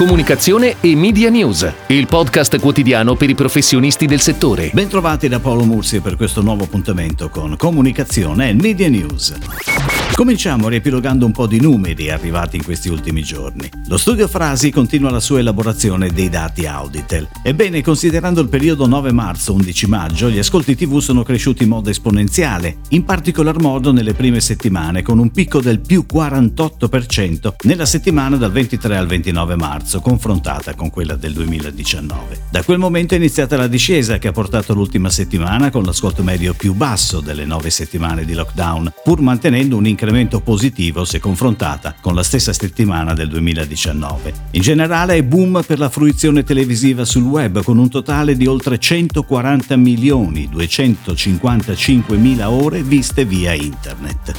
comunicazione e media news, il podcast quotidiano per i professionisti del settore. Bentrovati da Paolo Mursi per questo nuovo appuntamento con comunicazione e media news. Cominciamo riepilogando un po' di numeri arrivati in questi ultimi giorni. Lo studio Frasi continua la sua elaborazione dei dati Auditel. Ebbene, considerando il periodo 9 marzo-11 maggio, gli ascolti TV sono cresciuti in modo esponenziale, in particolar modo nelle prime settimane, con un picco del più 48% nella settimana dal 23 al 29 marzo, confrontata con quella del 2019. Da quel momento è iniziata la discesa che ha portato l'ultima settimana con l'ascolto medio più basso delle nove settimane di lockdown, pur mantenendo un incremento incremento positivo se confrontata con la stessa settimana del 2019. In generale è boom per la fruizione televisiva sul web con un totale di oltre 140 milioni 255 mila ore viste via internet.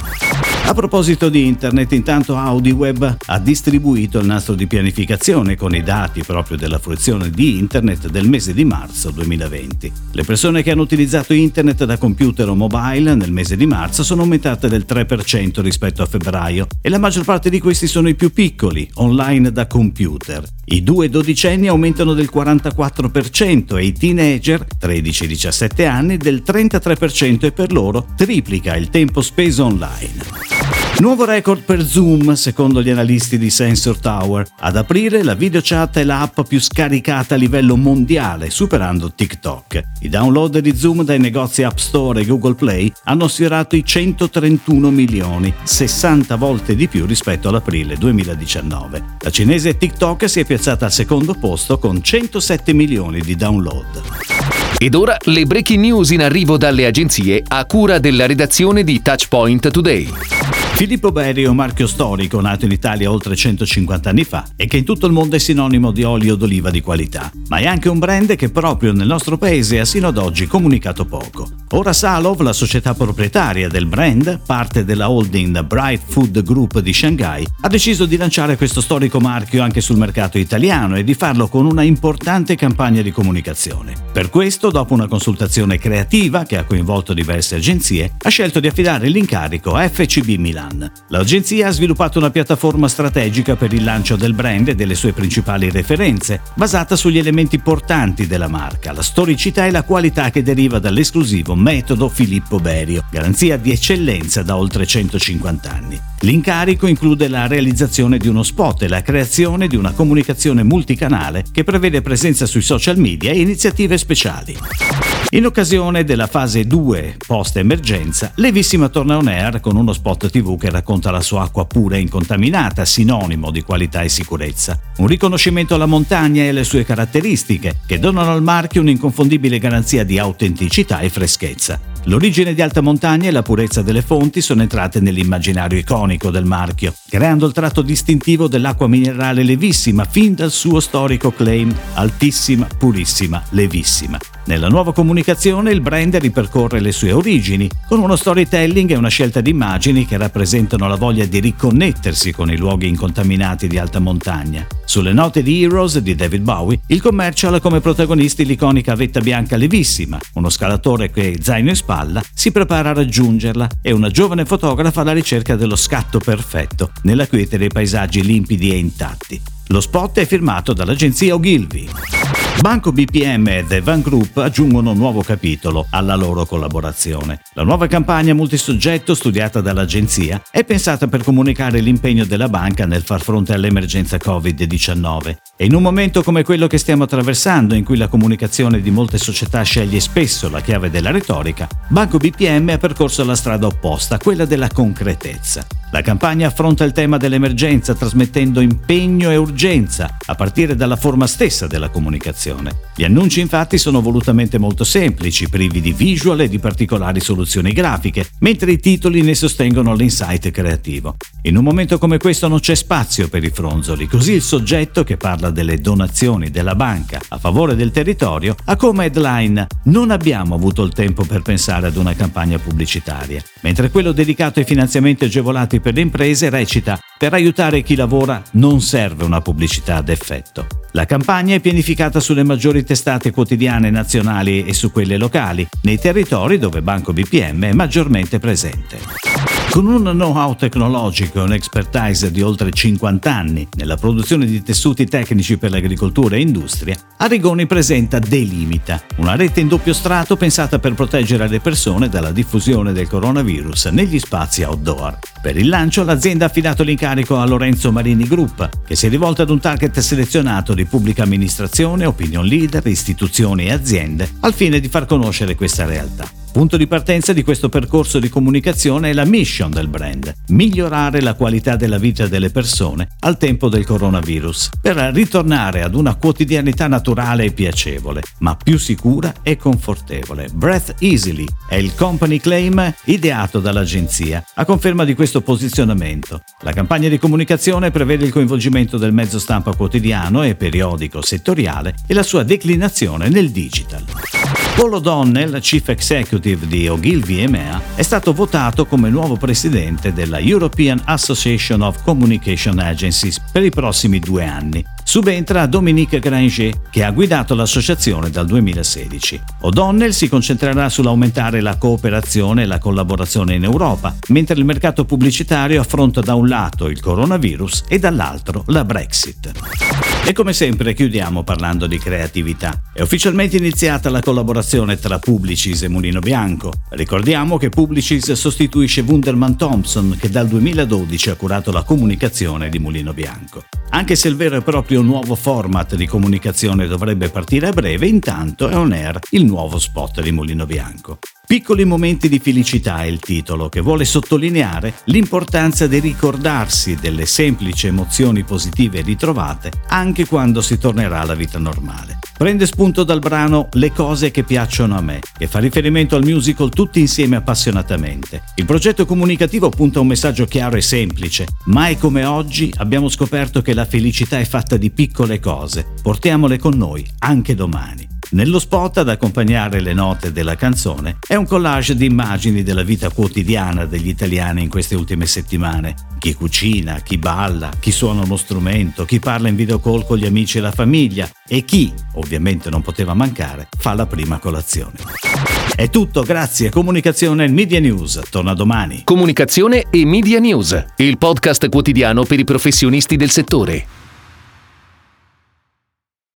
A proposito di internet, intanto AudiWeb ha distribuito il nastro di pianificazione con i dati proprio della fruizione di internet del mese di marzo 2020. Le persone che hanno utilizzato internet da computer o mobile nel mese di marzo sono aumentate del 3% rispetto a febbraio e la maggior parte di questi sono i più piccoli, online da computer. I due dodicenni aumentano del 44% e i teenager, 13-17 anni, del 33% e per loro triplica il tempo speso online. Nuovo record per Zoom, secondo gli analisti di Sensor Tower. Ad aprire la video chat è l'app più scaricata a livello mondiale, superando TikTok. I download di Zoom dai negozi App Store e Google Play hanno sfiorato i 131 milioni, 60 volte di più rispetto all'aprile 2019. La cinese TikTok si è piazzata al secondo posto con 107 milioni di download. Ed ora le breaking news in arrivo dalle agenzie a cura della redazione di Touchpoint Today. Filippo Berry è un marchio storico nato in Italia oltre 150 anni fa e che in tutto il mondo è sinonimo di olio d'oliva di qualità, ma è anche un brand che proprio nel nostro paese ha sino ad oggi comunicato poco. Ora Salov, la società proprietaria del brand, parte della holding Bright Food Group di Shanghai, ha deciso di lanciare questo storico marchio anche sul mercato italiano e di farlo con una importante campagna di comunicazione. Per questo, dopo una consultazione creativa che ha coinvolto diverse agenzie, ha scelto di affidare l'incarico a FCB Milan. Milan. L'agenzia ha sviluppato una piattaforma strategica per il lancio del brand e delle sue principali referenze, basata sugli elementi portanti della marca, la storicità e la qualità che deriva dall'esclusivo metodo Filippo Berio, garanzia di eccellenza da oltre 150 anni. L'incarico include la realizzazione di uno spot e la creazione di una comunicazione multicanale che prevede presenza sui social media e iniziative speciali. In occasione della fase 2 post-emergenza, Levissima torna on air con uno spot TV che racconta la sua acqua pura e incontaminata, sinonimo di qualità e sicurezza. Un riconoscimento alla montagna e alle sue caratteristiche, che donano al marchio un'inconfondibile garanzia di autenticità e freschezza. L'origine di alta montagna e la purezza delle fonti sono entrate nell'immaginario iconico del marchio, creando il tratto distintivo dell'acqua minerale levissima fin dal suo storico claim altissima, purissima, levissima. Nella nuova comunicazione il brand ripercorre le sue origini, con uno storytelling e una scelta di immagini che rappresentano la voglia di riconnettersi con i luoghi incontaminati di alta montagna. Sulle note di Heroes di David Bowie, il commercial ha come protagonisti l'iconica vetta bianca levissima, uno scalatore che, zaino in spalla, si prepara a raggiungerla e una giovane fotografa alla ricerca dello scatto perfetto, nella quiete dei paesaggi limpidi e intatti. Lo spot è firmato dall'agenzia Ogilvy. Banco BPM e The Van Group aggiungono un nuovo capitolo alla loro collaborazione. La nuova campagna multisoggetto studiata dall'agenzia è pensata per comunicare l'impegno della banca nel far fronte all'emergenza Covid-19. E in un momento come quello che stiamo attraversando, in cui la comunicazione di molte società sceglie spesso la chiave della retorica, Banco BPM ha percorso la strada opposta, quella della concretezza. La campagna affronta il tema dell'emergenza trasmettendo impegno e urgenza, a partire dalla forma stessa della comunicazione. Gli annunci infatti sono volutamente molto semplici, privi di visual e di particolari soluzioni grafiche, mentre i titoli ne sostengono l'insight creativo. In un momento come questo non c'è spazio per i fronzoli, così il soggetto che parla delle donazioni della banca a favore del territorio ha come headline Non abbiamo avuto il tempo per pensare ad una campagna pubblicitaria, mentre quello dedicato ai finanziamenti agevolati per le imprese recita Per aiutare chi lavora non serve una pubblicità ad effetto. La campagna è pianificata sulle maggiori testate quotidiane nazionali e su quelle locali, nei territori dove Banco BPM è maggiormente presente. Con un know-how tecnologico e un'expertise di oltre 50 anni nella produzione di tessuti tecnici per l'agricoltura e industria, Arrigoni presenta Delimita, una rete in doppio strato pensata per proteggere le persone dalla diffusione del coronavirus negli spazi outdoor. Per il lancio l'azienda ha affidato l'incarico a Lorenzo Marini Group, che si è rivolto ad un target selezionato di pubblica amministrazione, opinion leader, istituzioni e aziende, al fine di far conoscere questa realtà. Punto di partenza di questo percorso di comunicazione è la mission del brand, migliorare la qualità della vita delle persone al tempo del coronavirus, per ritornare ad una quotidianità naturale e piacevole, ma più sicura e confortevole. Breath Easily è il company claim ideato dall'agenzia, a conferma di questo posizionamento. La campagna di comunicazione prevede il coinvolgimento del mezzo stampa quotidiano e periodico settoriale e la sua declinazione nel digital. Paul O'Donnell, Chief Executive di Ogilvy EMEA, è stato votato come nuovo presidente della European Association of Communication Agencies per i prossimi due anni. Subentra Dominique Granger, che ha guidato l'associazione dal 2016. O'Donnell si concentrerà sull'aumentare la cooperazione e la collaborazione in Europa, mentre il mercato pubblicitario affronta da un lato il coronavirus e dall'altro la Brexit. E come sempre chiudiamo parlando di creatività. È ufficialmente iniziata la collaborazione tra Publicis e Mulino Bianco. Ricordiamo che Publicis sostituisce Wunderman Thompson che dal 2012 ha curato la comunicazione di Mulino Bianco. Anche se il vero e proprio nuovo format di comunicazione dovrebbe partire a breve, intanto è on air il nuovo spot di Mulino Bianco. Piccoli momenti di felicità è il titolo che vuole sottolineare l'importanza di ricordarsi delle semplici emozioni positive ritrovate anche quando si tornerà alla vita normale. Prende spunto dal brano Le cose che piacciono a me, che fa riferimento al musical Tutti insieme appassionatamente. Il progetto comunicativo punta a un messaggio chiaro e semplice. Mai come oggi abbiamo scoperto che la felicità è fatta di piccole cose. Portiamole con noi anche domani. Nello spot ad accompagnare le note della canzone è un collage di immagini della vita quotidiana degli italiani in queste ultime settimane. Chi cucina, chi balla, chi suona uno strumento, chi parla in video call con gli amici e la famiglia e chi, ovviamente non poteva mancare, fa la prima colazione. È tutto, grazie. Comunicazione e Media News. Torna domani. Comunicazione e Media News, il podcast quotidiano per i professionisti del settore.